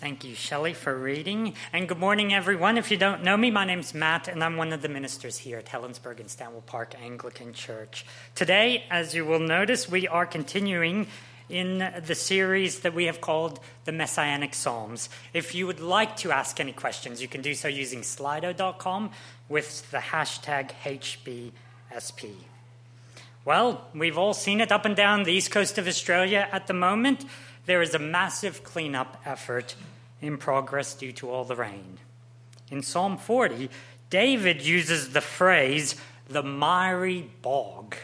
Thank you, Shelley, for reading. And good morning, everyone. If you don't know me, my name's Matt, and I'm one of the ministers here at Helensburgh and Stanwell Park Anglican Church. Today, as you will notice, we are continuing in the series that we have called the Messianic Psalms. If you would like to ask any questions, you can do so using slido.com with the hashtag HBSP. Well, we've all seen it up and down the east coast of Australia at the moment. There is a massive cleanup effort in progress due to all the rain. In Psalm 40, David uses the phrase, the miry bog.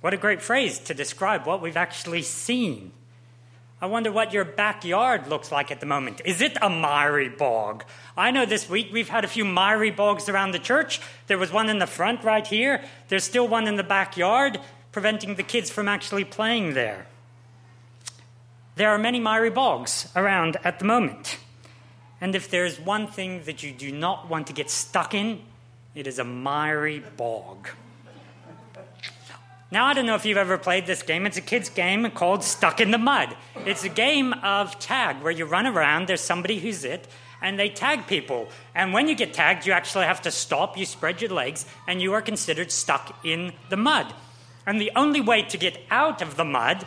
What a great phrase to describe what we've actually seen. I wonder what your backyard looks like at the moment. Is it a miry bog? I know this week we've had a few miry bogs around the church. There was one in the front right here. There's still one in the backyard, preventing the kids from actually playing there. There are many miry bogs around at the moment. And if there's one thing that you do not want to get stuck in, it is a miry bog. Now, I don't know if you've ever played this game. It's a kid's game called Stuck in the Mud. It's a game of tag where you run around, there's somebody who's it, and they tag people. And when you get tagged, you actually have to stop, you spread your legs, and you are considered stuck in the mud. And the only way to get out of the mud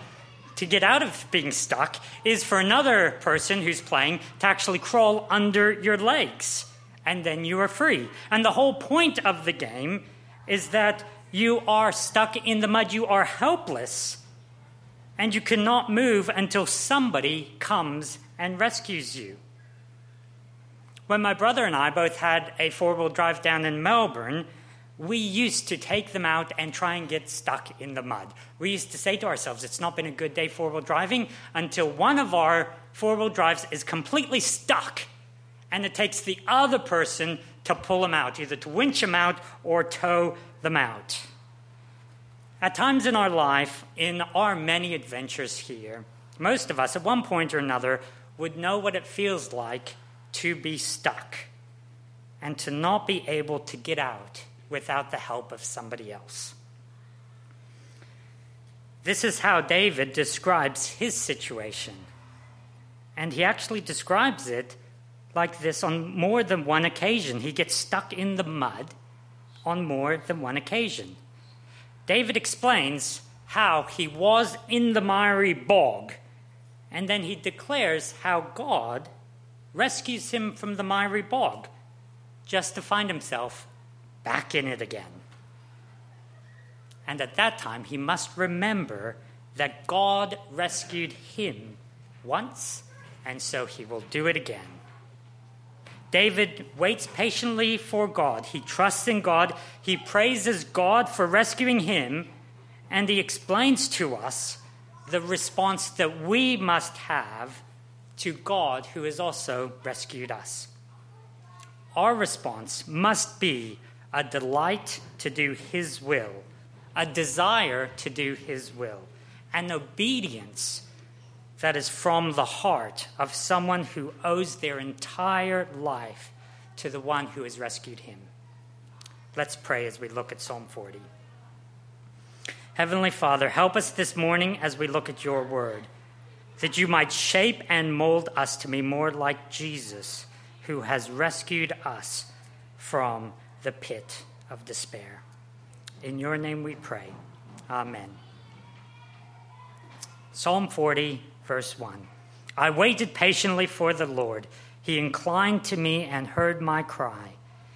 to get out of being stuck is for another person who's playing to actually crawl under your legs, and then you are free. And the whole point of the game is that you are stuck in the mud, you are helpless, and you cannot move until somebody comes and rescues you. When my brother and I both had a four wheel drive down in Melbourne, we used to take them out and try and get stuck in the mud. We used to say to ourselves, it's not been a good day four wheel driving until one of our four wheel drives is completely stuck and it takes the other person to pull them out, either to winch them out or tow them out. At times in our life, in our many adventures here, most of us at one point or another would know what it feels like to be stuck and to not be able to get out without the help of somebody else. This is how David describes his situation. And he actually describes it like this on more than one occasion. He gets stuck in the mud on more than one occasion. David explains how he was in the miry bog, and then he declares how God rescues him from the miry bog just to find himself back in it again. And at that time, he must remember that God rescued him once, and so he will do it again. David waits patiently for God. He trusts in God. He praises God for rescuing him, and he explains to us the response that we must have to God who has also rescued us. Our response must be a delight to do His will, a desire to do His will, an obedience that is from the heart of someone who owes their entire life to the one who has rescued him. Let's pray as we look at Psalm 40. Heavenly Father, help us this morning as we look at your word, that you might shape and mold us to be more like Jesus, who has rescued us from the pit of despair. In your name we pray. Amen. Psalm 40, verse 1. I waited patiently for the Lord. He inclined to me and heard my cry.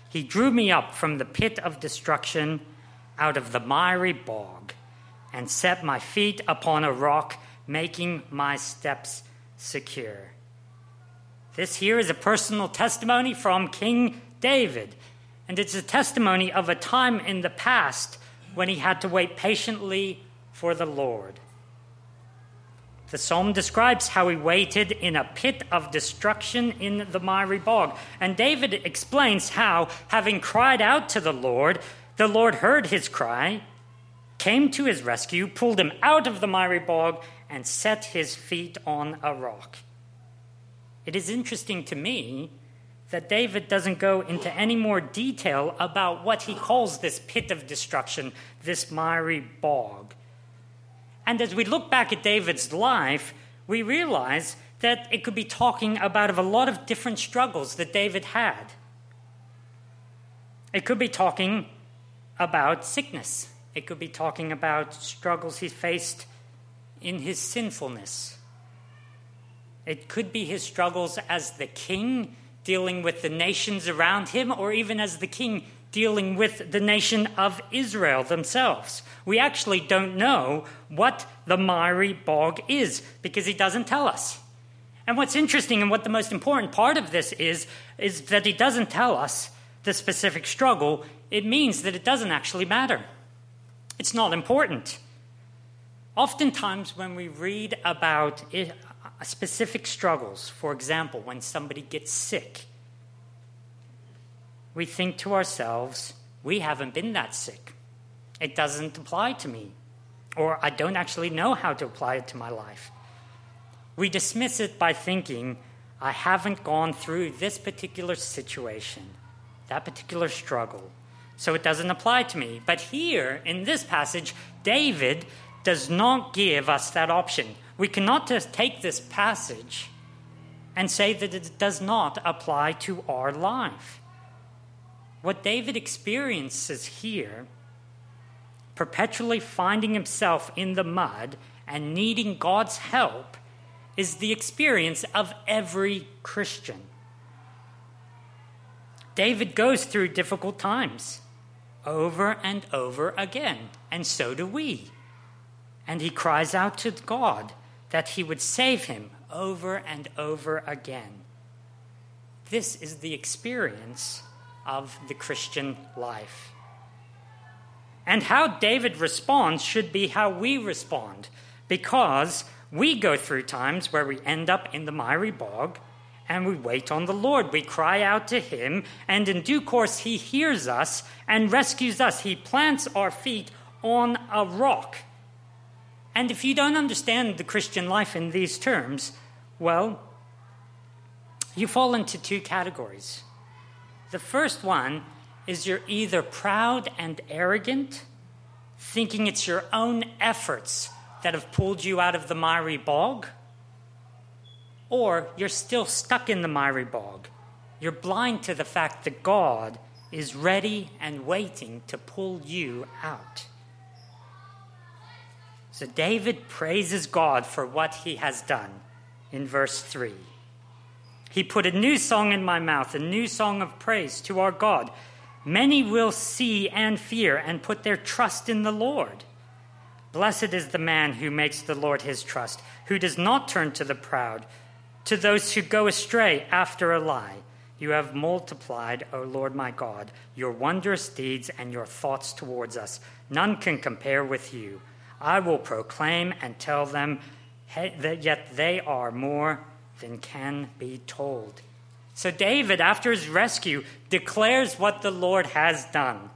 He drew me up from the pit of destruction, out of the miry bog, and set my feet upon a rock, making my steps secure. This here is a personal testimony from King David. And it's a testimony of a time in the past when he had to wait patiently for the Lord. The psalm describes how he waited in a pit of destruction in the miry bog. And David explains how, having cried out to the Lord, the Lord heard his cry, came to his rescue, pulled him out of the miry bog, and set his feet on a rock. It is interesting to me that David doesn't go into any more detail about what he calls this pit of destruction, this miry bog. And as we look back at David's life, we realize that it could be talking about a lot of different struggles that David had. It could be talking about sickness. It could be talking about struggles he faced in his sinfulness. It could be his struggles as the king dealing with the nations around him, or even as the king dealing with the nation of Israel themselves. We actually don't know what the miry bog is because he doesn't tell us. And what's interesting and what the most important part of this is, is that he doesn't tell us the specific struggle. It means that it doesn't actually matter. It's not important. Oftentimes, when we read about it, specific struggles, for example, when somebody gets sick, we think to ourselves, we haven't been that sick. It doesn't apply to me. Or I don't actually know how to apply it to my life. We dismiss it by thinking, I haven't gone through this particular situation, that particular struggle, so it doesn't apply to me. But here, in this passage, David does not give us that option. We cannot just take this passage and say that it does not apply to our life. What David experiences here, perpetually finding himself in the mud and needing God's help, is the experience of every Christian. David goes through difficult times over and over again, and so do we. And he cries out to God that he would save him over and over again. This is the experience of the Christian life. And how David responds should be how we respond, because we go through times where we end up in the miry bog and we wait on the Lord. We cry out to Him, and in due course, He hears us and rescues us. He plants our feet on a rock. And if you don't understand the Christian life in these terms, well, you fall into two categories. The first one is you're either proud and arrogant, thinking it's your own efforts that have pulled you out of the miry bog, or you're still stuck in the miry bog. You're blind to the fact that God is ready and waiting to pull you out. So David praises God for what he has done in verse 3. He put a new song in my mouth, a new song of praise to our God. Many will see and fear and put their trust in the Lord. Blessed is the man who makes the Lord his trust, who does not turn to the proud, to those who go astray after a lie. You have multiplied, O Lord my God, your wondrous deeds and your thoughts towards us. None can compare with you. I will proclaim and tell them, that yet they are more than can be told. So David, after his rescue, declares what the Lord has done.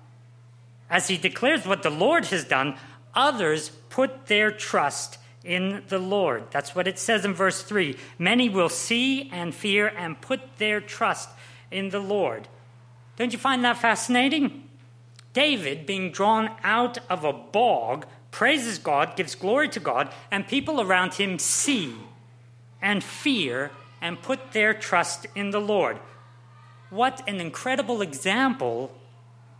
As he declares what the Lord has done, Others put their trust in the Lord. That's what it says in verse 3. Many will see and fear and put their trust in the Lord. Don't you find that fascinating? David, being drawn out of a bog, praises God, gives glory to God, and people around him see and fear and put their trust in the Lord. What an incredible example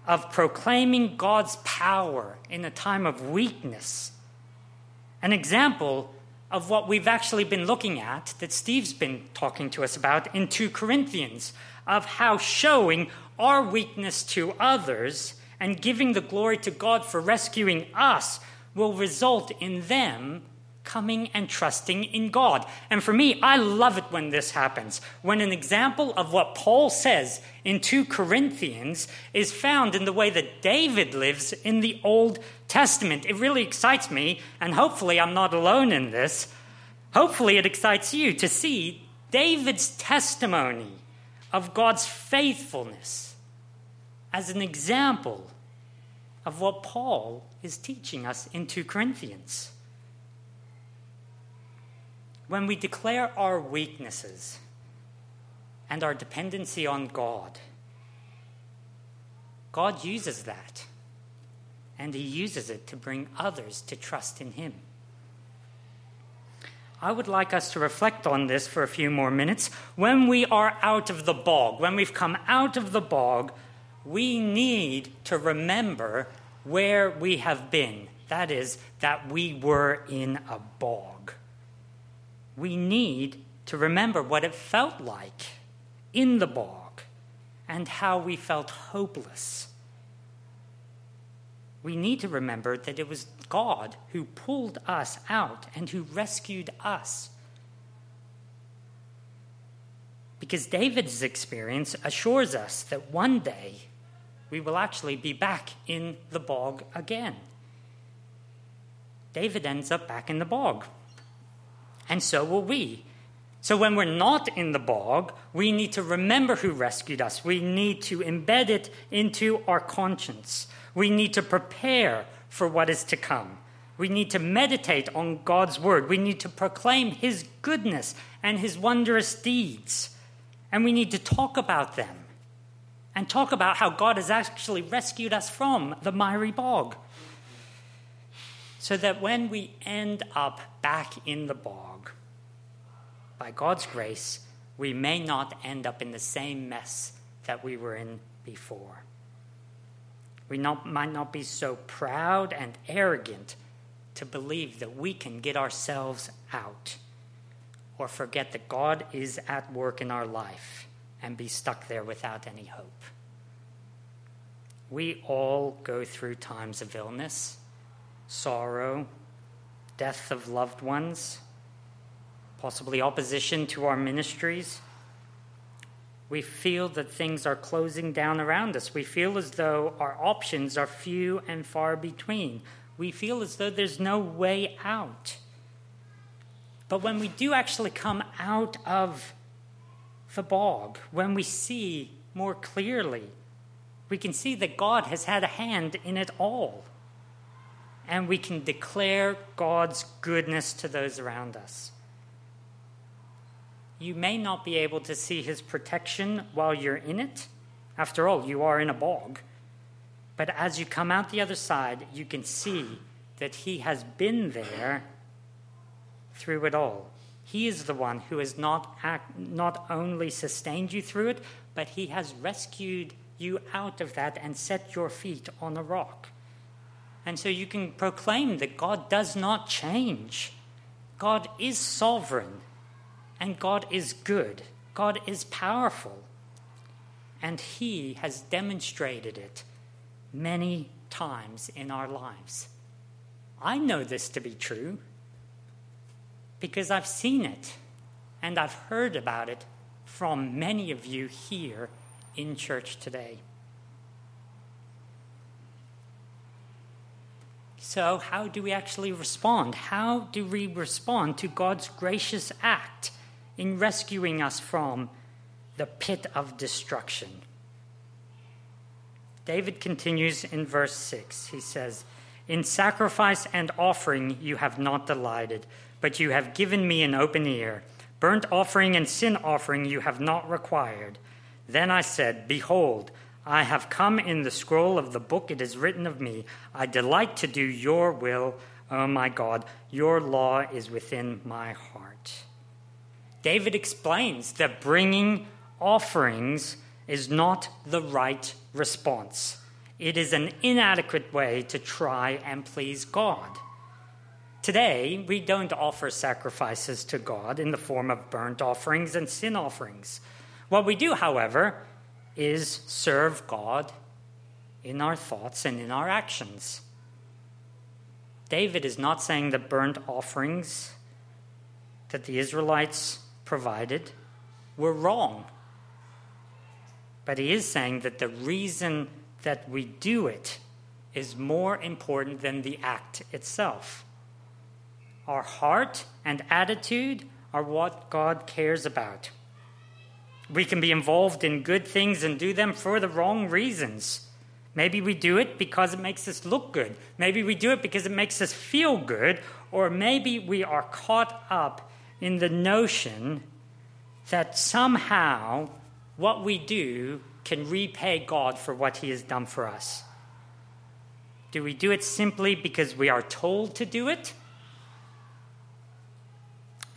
of proclaiming God's power in a time of weakness. An example of what we've actually been looking at, that Steve's been talking to us about in 2 Corinthians, of how showing our weakness to others and giving the glory to God for rescuing us will result in them coming and trusting in God. And for me, I love it when this happens. When an example of what Paul says in 2 Corinthians is found in the way that David lives in the Old Testament. It really excites me, and hopefully, I'm not alone in this. Hopefully, it excites you to see David's testimony of God's faithfulness as an example of what Paul is teaching us in 2 Corinthians when we declare our weaknesses and our dependency on God, God uses that, and He uses it to bring others to trust in Him. I would like us to reflect on this for a few more minutes. When we are out of the bog, when we've come out of the bog, we need to remember where we have been. That is, that we were in a bog. We need to remember what it felt like in the bog and how we felt hopeless. We need to remember that it was God who pulled us out and who rescued us. Because David's experience assures us that one day we will actually be back in the bog again. David ends up back in the bog. And so will we. So when we're not in the bog, we need to remember who rescued us. We need to embed it into our conscience. We need to prepare for what is to come. We need to meditate on God's word. We need to proclaim his goodness and his wondrous deeds. And we need to talk about them and talk about how God has actually rescued us from the miry bog. So that when we end up back in the bog, by God's grace, we may not end up in the same mess that we were in before. We not, might not be so proud and arrogant to believe that we can get ourselves out or forget that God is at work in our life and be stuck there without any hope. We all go through times of illness, sorrow, death of loved ones, possibly opposition to our ministries. We feel that things are closing down around us. We feel as though our options are few and far between. We feel as though there's no way out. But when we do actually come out of the bog, when we see more clearly, we can see that God has had a hand in it all. And we can declare God's goodness to those around us. You may not be able to see his protection while you're in it. After all, you are in a bog. But as you come out the other side, you can see that he has been there through it all. He is the one who has not, act, not only sustained you through it, but He has rescued you out of that and set your feet on a rock. And so you can proclaim that God does not change. God is sovereign, and God is good. God is powerful, and He has demonstrated it many times in our lives. I know this to be true because I've seen it and I've heard about it from many of you here in church today. So, how do we actually respond? How do we respond to God's gracious act in rescuing us from the pit of destruction? David continues in verse 6. He says, In sacrifice and offering you have not delighted but you have given me an open ear. Burnt offering and sin offering you have not required. Then I said, Behold, I have come in the scroll of the book it is written of me. I delight to do your will, O my God. Your law is within my heart. David explains that bringing offerings is not the right response. It is an inadequate way to try and please God. Today, we don't offer sacrifices to God in the form of burnt offerings and sin offerings. What we do, however, is serve God in our thoughts and in our actions. David is not saying that burnt offerings that the Israelites provided were wrong. But he is saying that the reason that we do it is more important than the act itself. Our heart and attitude are what God cares about. We can be involved in good things and do them for the wrong reasons. Maybe we do it because it makes us look good. Maybe we do it because it makes us feel good. Or maybe we are caught up in the notion that somehow what we do can repay God for what He has done for us. Do we do it simply because we are told to do it?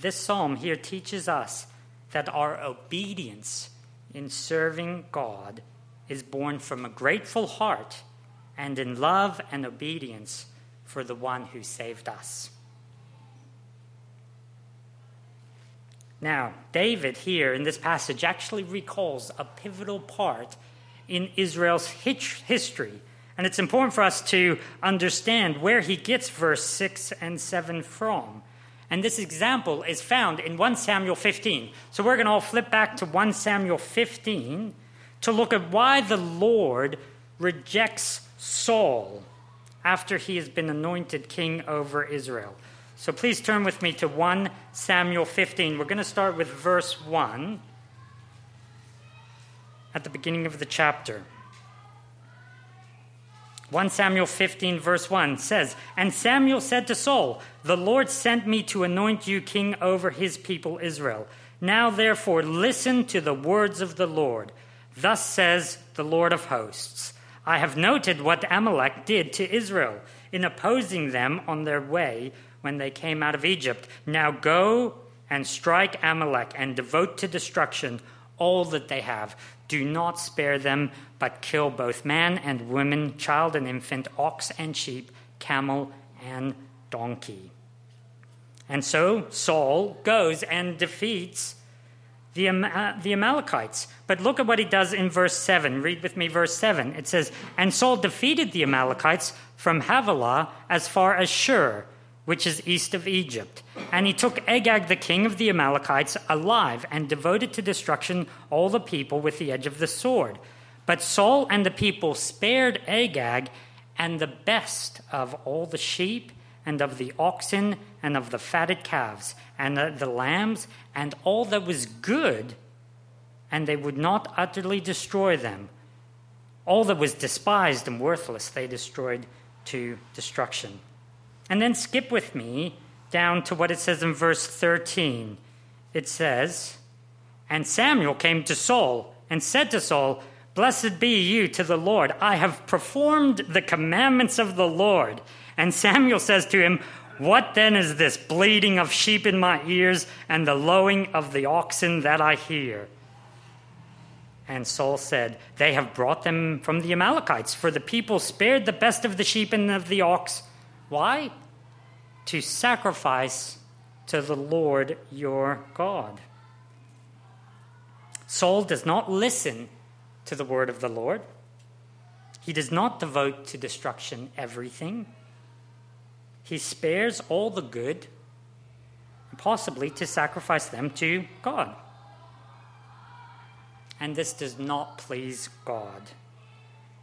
This psalm here teaches us that our obedience in serving God is born from a grateful heart and in love and obedience for the one who saved us. Now, David here in this passage actually recalls a pivotal part in Israel's history. And it's important for us to understand where he gets verse 6 and 7 from. And this example is found in 1 Samuel 15. So we're going to all flip back to 1 Samuel 15 to look at why the Lord rejects Saul after he has been anointed king over Israel. So please turn with me to 1 Samuel 15. We're going to start with verse 1 at the beginning of the chapter. 1 Samuel 15, verse 1 says, And Samuel said to Saul, The Lord sent me to anoint you king over his people Israel. Now, therefore, listen to the words of the Lord. Thus says the Lord of hosts I have noted what Amalek did to Israel in opposing them on their way when they came out of Egypt. Now go and strike Amalek and devote to destruction all that they have. Do not spare them, but kill both man and woman, child and infant, ox and sheep, camel and donkey. And so Saul goes and defeats the, uh, the Amalekites. But look at what he does in verse 7. Read with me verse 7. It says, And Saul defeated the Amalekites from Havilah as far as Shur, which is east of Egypt. And he took Agag, the king of the Amalekites, alive and devoted to destruction all the people with the edge of the sword. But Saul and the people spared Agag and the best of all the sheep and of the oxen and of the fatted calves and the, the lambs and all that was good, and they would not utterly destroy them. All that was despised and worthless they destroyed to destruction. And then skip with me down to what it says in verse 13. It says, And Samuel came to Saul and said to Saul, Blessed be you to the Lord. I have performed the commandments of the Lord. And Samuel says to him, what then is this bleating of sheep in my ears and the lowing of the oxen that I hear? And Saul said, They have brought them from the Amalekites, for the people spared the best of the sheep and of the ox. Why? To sacrifice to the Lord your God. Saul does not listen to the word of the Lord. He does not devote to destruction everything. He spares all the good, possibly to sacrifice them to God. And this does not please God.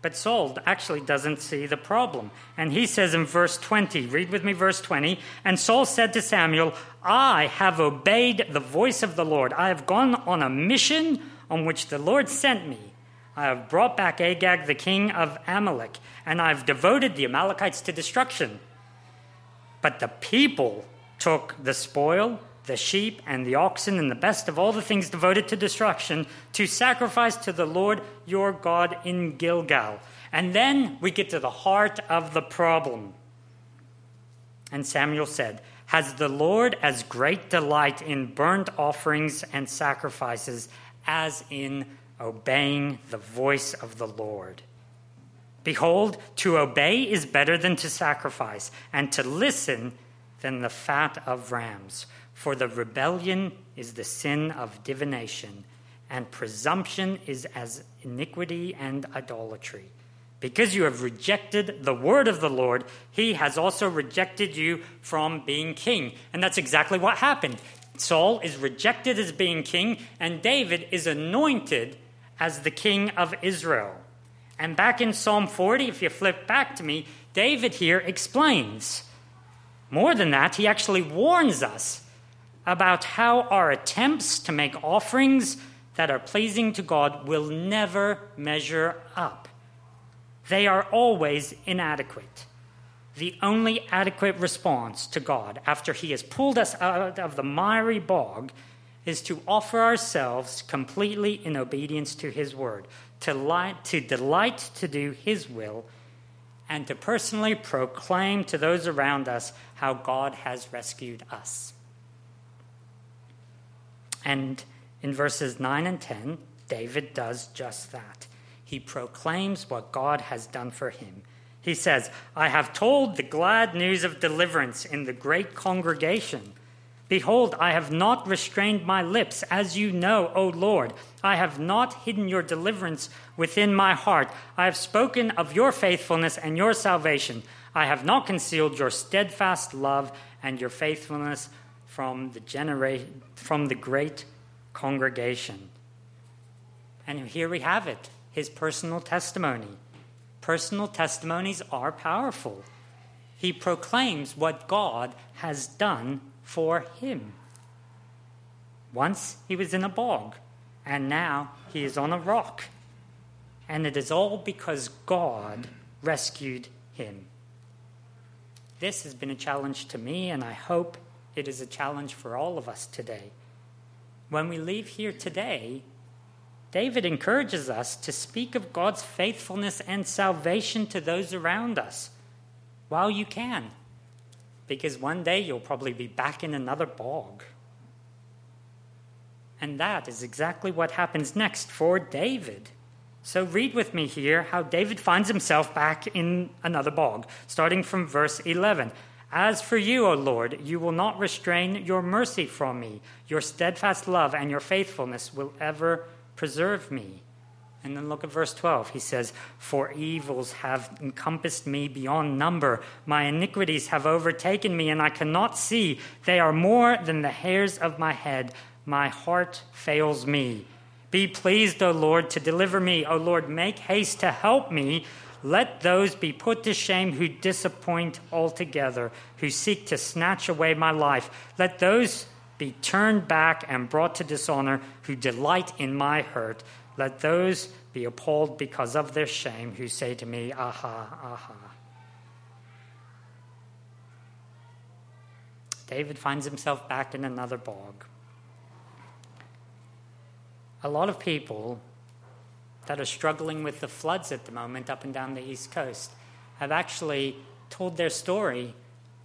But Saul actually doesn't see the problem. And he says in verse 20, read with me verse 20, and Saul said to Samuel, I have obeyed the voice of the Lord. I have gone on a mission on which the Lord sent me. I have brought back Agag, the king of Amalek, and I have devoted the Amalekites to destruction. But the people took the spoil, the sheep, and the oxen, and the best of all the things devoted to destruction to sacrifice to the Lord your God in Gilgal. And then we get to the heart of the problem. And Samuel said, Has the Lord as great delight in burnt offerings and sacrifices as in obeying the voice of the Lord? Behold, to obey is better than to sacrifice, and to listen than the fat of rams. For the rebellion is the sin of divination, and presumption is as iniquity and idolatry. Because you have rejected the word of the Lord, he has also rejected you from being king. And that's exactly what happened. Saul is rejected as being king, and David is anointed as the king of Israel. And back in Psalm 40, if you flip back to me, David here explains. More than that, he actually warns us about how our attempts to make offerings that are pleasing to God will never measure up. They are always inadequate. The only adequate response to God after He has pulled us out of the miry bog is to offer ourselves completely in obedience to His word, to, light, to delight to do His will, and to personally proclaim to those around us how God has rescued us. And in verses 9 and 10, David does just that. He proclaims what God has done for him. He says, I have told the glad news of deliverance in the great congregation. Behold, I have not restrained my lips, as you know, O Lord. I have not hidden your deliverance within my heart. I have spoken of your faithfulness and your salvation. I have not concealed your steadfast love and your faithfulness from the genera- from the great congregation. And here we have it, his personal testimony. Personal testimonies are powerful. He proclaims what God has done for him. Once he was in a bog, and now he is on a rock. And it is all because God rescued him. This has been a challenge to me, and I hope it is a challenge for all of us today. When we leave here today, David encourages us to speak of God's faithfulness and salvation to those around us while you can because one day you'll probably be back in another bog. And that is exactly what happens next for David. So read with me here how David finds himself back in another bog, starting from verse 11. As for you, O Lord, you will not restrain your mercy from me. Your steadfast love and your faithfulness will ever preserve me. And then look at verse 12. He says, For evils have encompassed me beyond number. My iniquities have overtaken me, and I cannot see. They are more than the hairs of my head. My heart fails me. Be pleased, O Lord, to deliver me. O Lord, make haste to help me. Let those be put to shame who disappoint altogether, who seek to snatch away my life. Let those be turned back and brought to dishonor who delight in my hurt. Let those be appalled because of their shame who say to me, Aha, aha. David finds himself back in another bog. A lot of people that are struggling with the floods at the moment up and down the East Coast have actually told their story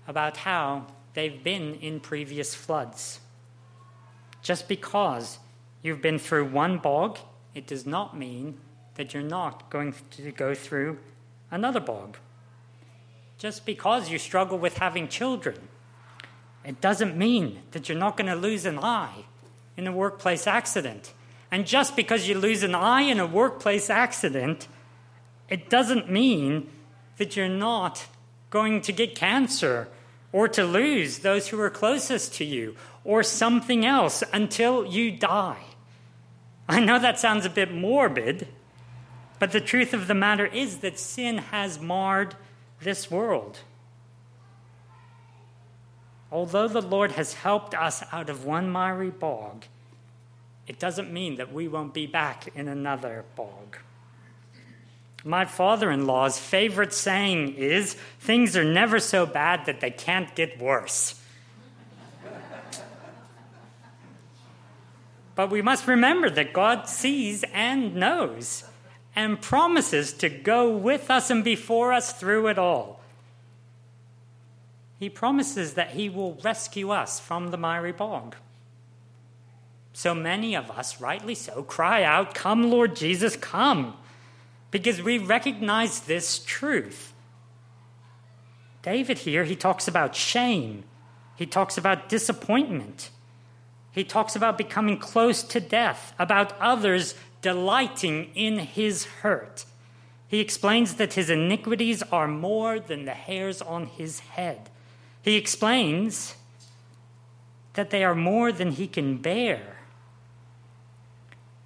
about how they've been in previous floods. Just because you've been through one bog it does not mean that you're not going to go through another bog. Just because you struggle with having children, it doesn't mean that you're not going to lose an eye in a workplace accident. And just because you lose an eye in a workplace accident, it doesn't mean that you're not going to get cancer or to lose those who are closest to you or something else until you die. I know that sounds a bit morbid, but the truth of the matter is that sin has marred this world. Although the Lord has helped us out of one miry bog, it doesn't mean that we won't be back in another bog. My father in law's favorite saying is things are never so bad that they can't get worse. But we must remember that God sees and knows and promises to go with us and before us through it all. He promises that He will rescue us from the miry bog. So many of us, rightly so, cry out, Come, Lord Jesus, come, because we recognize this truth. David here, he talks about shame, he talks about disappointment. He talks about becoming close to death, about others delighting in his hurt. He explains that his iniquities are more than the hairs on his head. He explains that they are more than he can bear.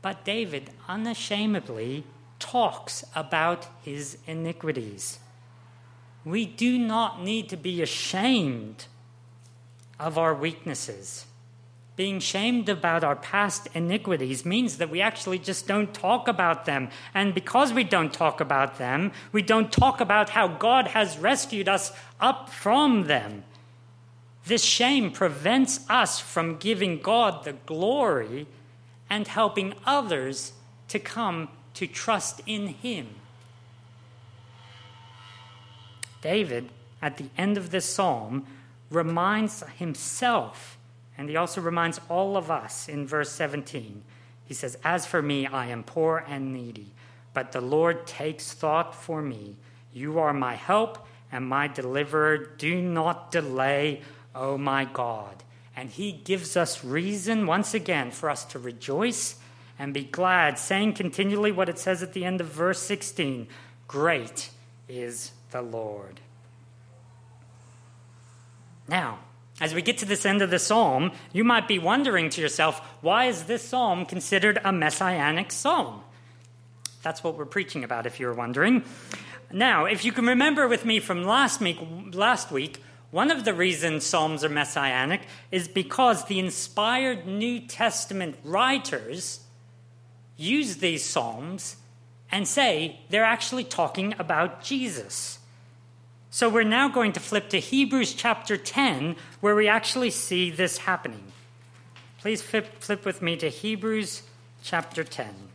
But David unashamedly talks about his iniquities. We do not need to be ashamed of our weaknesses being shamed about our past iniquities means that we actually just don't talk about them. And because we don't talk about them, we don't talk about how God has rescued us up from them. This shame prevents us from giving God the glory and helping others to come to trust in Him. David, at the end of this psalm, reminds himself And he also reminds all of us in verse 17. He says, As for me, I am poor and needy, but the Lord takes thought for me. You are my help and my deliverer. Do not delay, O my God. And he gives us reason once again for us to rejoice and be glad, saying continually what it says at the end of verse 16 Great is the Lord. Now, as we get to this end of the psalm, you might be wondering to yourself, why is this psalm considered a messianic psalm? That's what we're preaching about, if you're wondering. Now, if you can remember with me from last week, last week, one of the reasons Psalms are messianic is because the inspired New Testament writers use these Psalms and say they're actually talking about Jesus. So we're now going to flip to Hebrews chapter 10, where we actually see this happening. Please flip, flip with me to Hebrews chapter 10.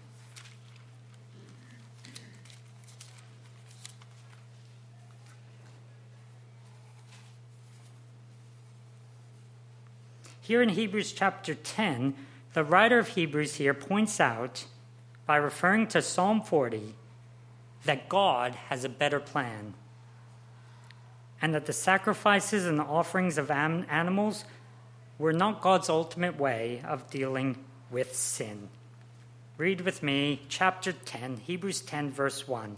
Here in Hebrews chapter 10, the writer of Hebrews here points out, by referring to Psalm 40, that God has a better plan and that the sacrifices and the offerings of animals were not God's ultimate way of dealing with sin. Read with me chapter 10, Hebrews 10, verse 1.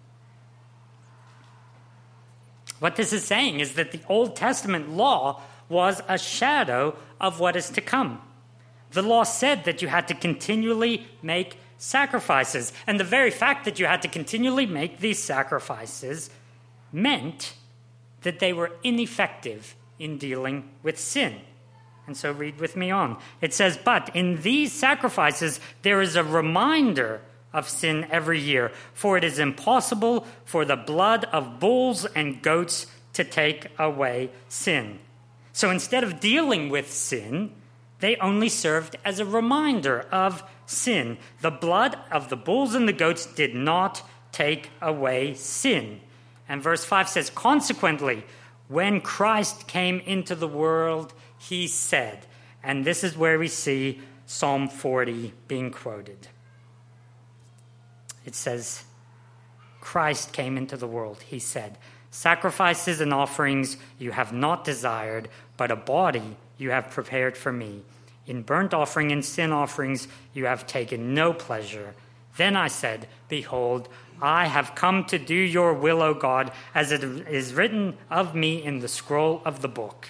What this is saying is that the Old Testament law was a shadow of what is to come. The law said that you had to continually make sacrifices, and the very fact that you had to continually make these sacrifices meant that they were ineffective in dealing with sin. And so read with me on. It says, But in these sacrifices there is a reminder of sin every year, for it is impossible for the blood of bulls and goats to take away sin. So instead of dealing with sin, they only served as a reminder of sin. The blood of the bulls and the goats did not take away sin. And verse 5 says, Consequently, when Christ came into the world, he said, and this is where we see Psalm 40 being quoted. It says, Christ came into the world, he said, Sacrifices and offerings you have not desired, but a body you have prepared for me. In burnt offering and sin offerings you have taken no pleasure. Then I said, Behold, I have come to do your will, O God, as it is written of me in the scroll of the book.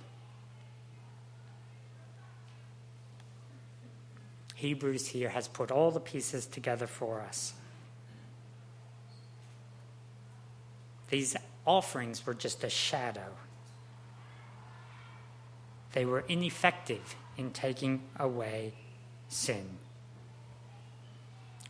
Hebrews here has put all the pieces together for us. These offerings were just a shadow. They were ineffective in taking away sin.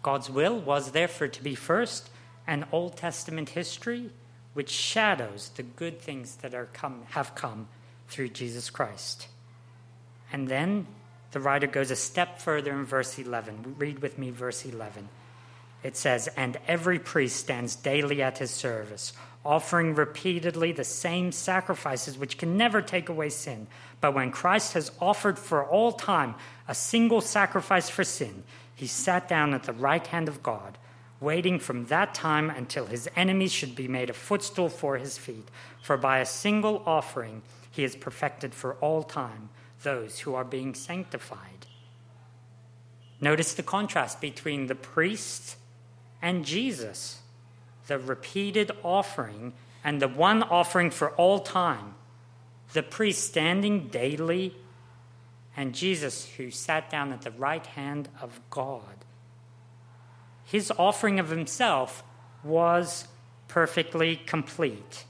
God's will was therefore to be first an Old Testament history which shadows the good things that are come, have come through Jesus Christ. And then the writer goes a step further in verse 11. Read with me verse 11. It says, And every priest stands daily at his service, offering repeatedly the same sacrifices which can never take away sin. But when Christ has offered for all time a single sacrifice for sin, he sat down at the right hand of God waiting from that time until his enemies should be made a footstool for his feet. For by a single offering he is perfected for all time those who are being sanctified. Notice the contrast between the priest and Jesus, the repeated offering and the one offering for all time, the priest standing daily, and Jesus who sat down at the right hand of God. His offering of himself was perfectly complete.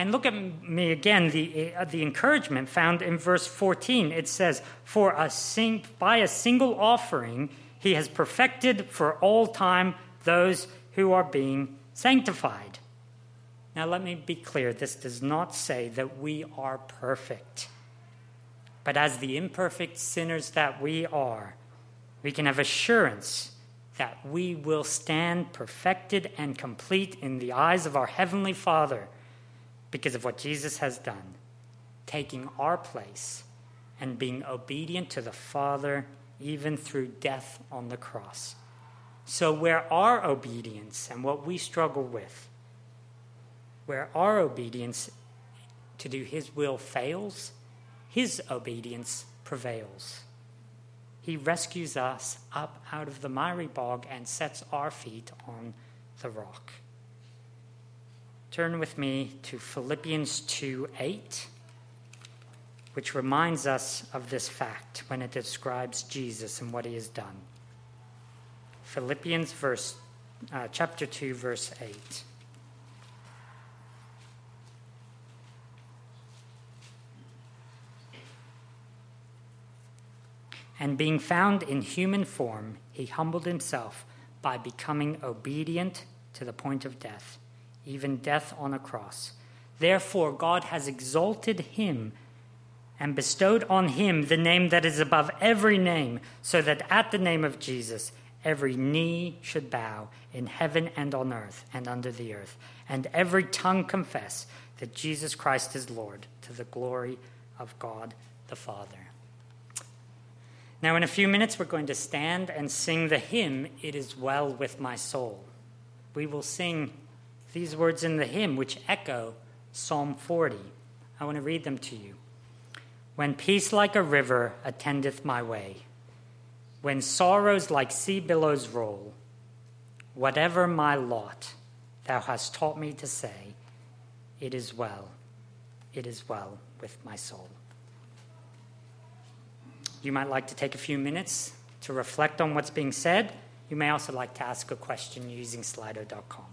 And look at me again, the, uh, the encouragement found in verse 14. It says, For a sing, by a single offering, he has perfected for all time those who are being sanctified. Now, let me be clear this does not say that we are perfect. But as the imperfect sinners that we are, we can have assurance that we will stand perfected and complete in the eyes of our Heavenly Father because of what Jesus has done, taking our place and being obedient to the Father even through death on the cross. So, where our obedience and what we struggle with, where our obedience to do His will fails, His obedience prevails. He rescues us up out of the miry bog and sets our feet on the rock. Turn with me to Philippians 2 8, which reminds us of this fact when it describes Jesus and what he has done. Philippians verse, uh, chapter 2, verse 8. And being found in human form, he humbled himself by becoming obedient to the point of death even death on a cross. Therefore, God has exalted him and bestowed on him the name that is above every name, so that at the name of Jesus every knee should bow in heaven and on earth and under the earth, and every tongue confess that Jesus Christ is Lord, to the glory of God the Father. Now, in a few minutes, we're going to stand and sing the hymn, It Is Well With My Soul. We will sing these words in the hymn, which echo Psalm 40. I want to read them to you. When peace like a river attendeth my way, when sorrows like sea billows roll, whatever my lot, thou hast taught me to say, It is well, it is well with my soul. You might like to take a few minutes to reflect on what's being said. You may also like to ask a question using slido.com.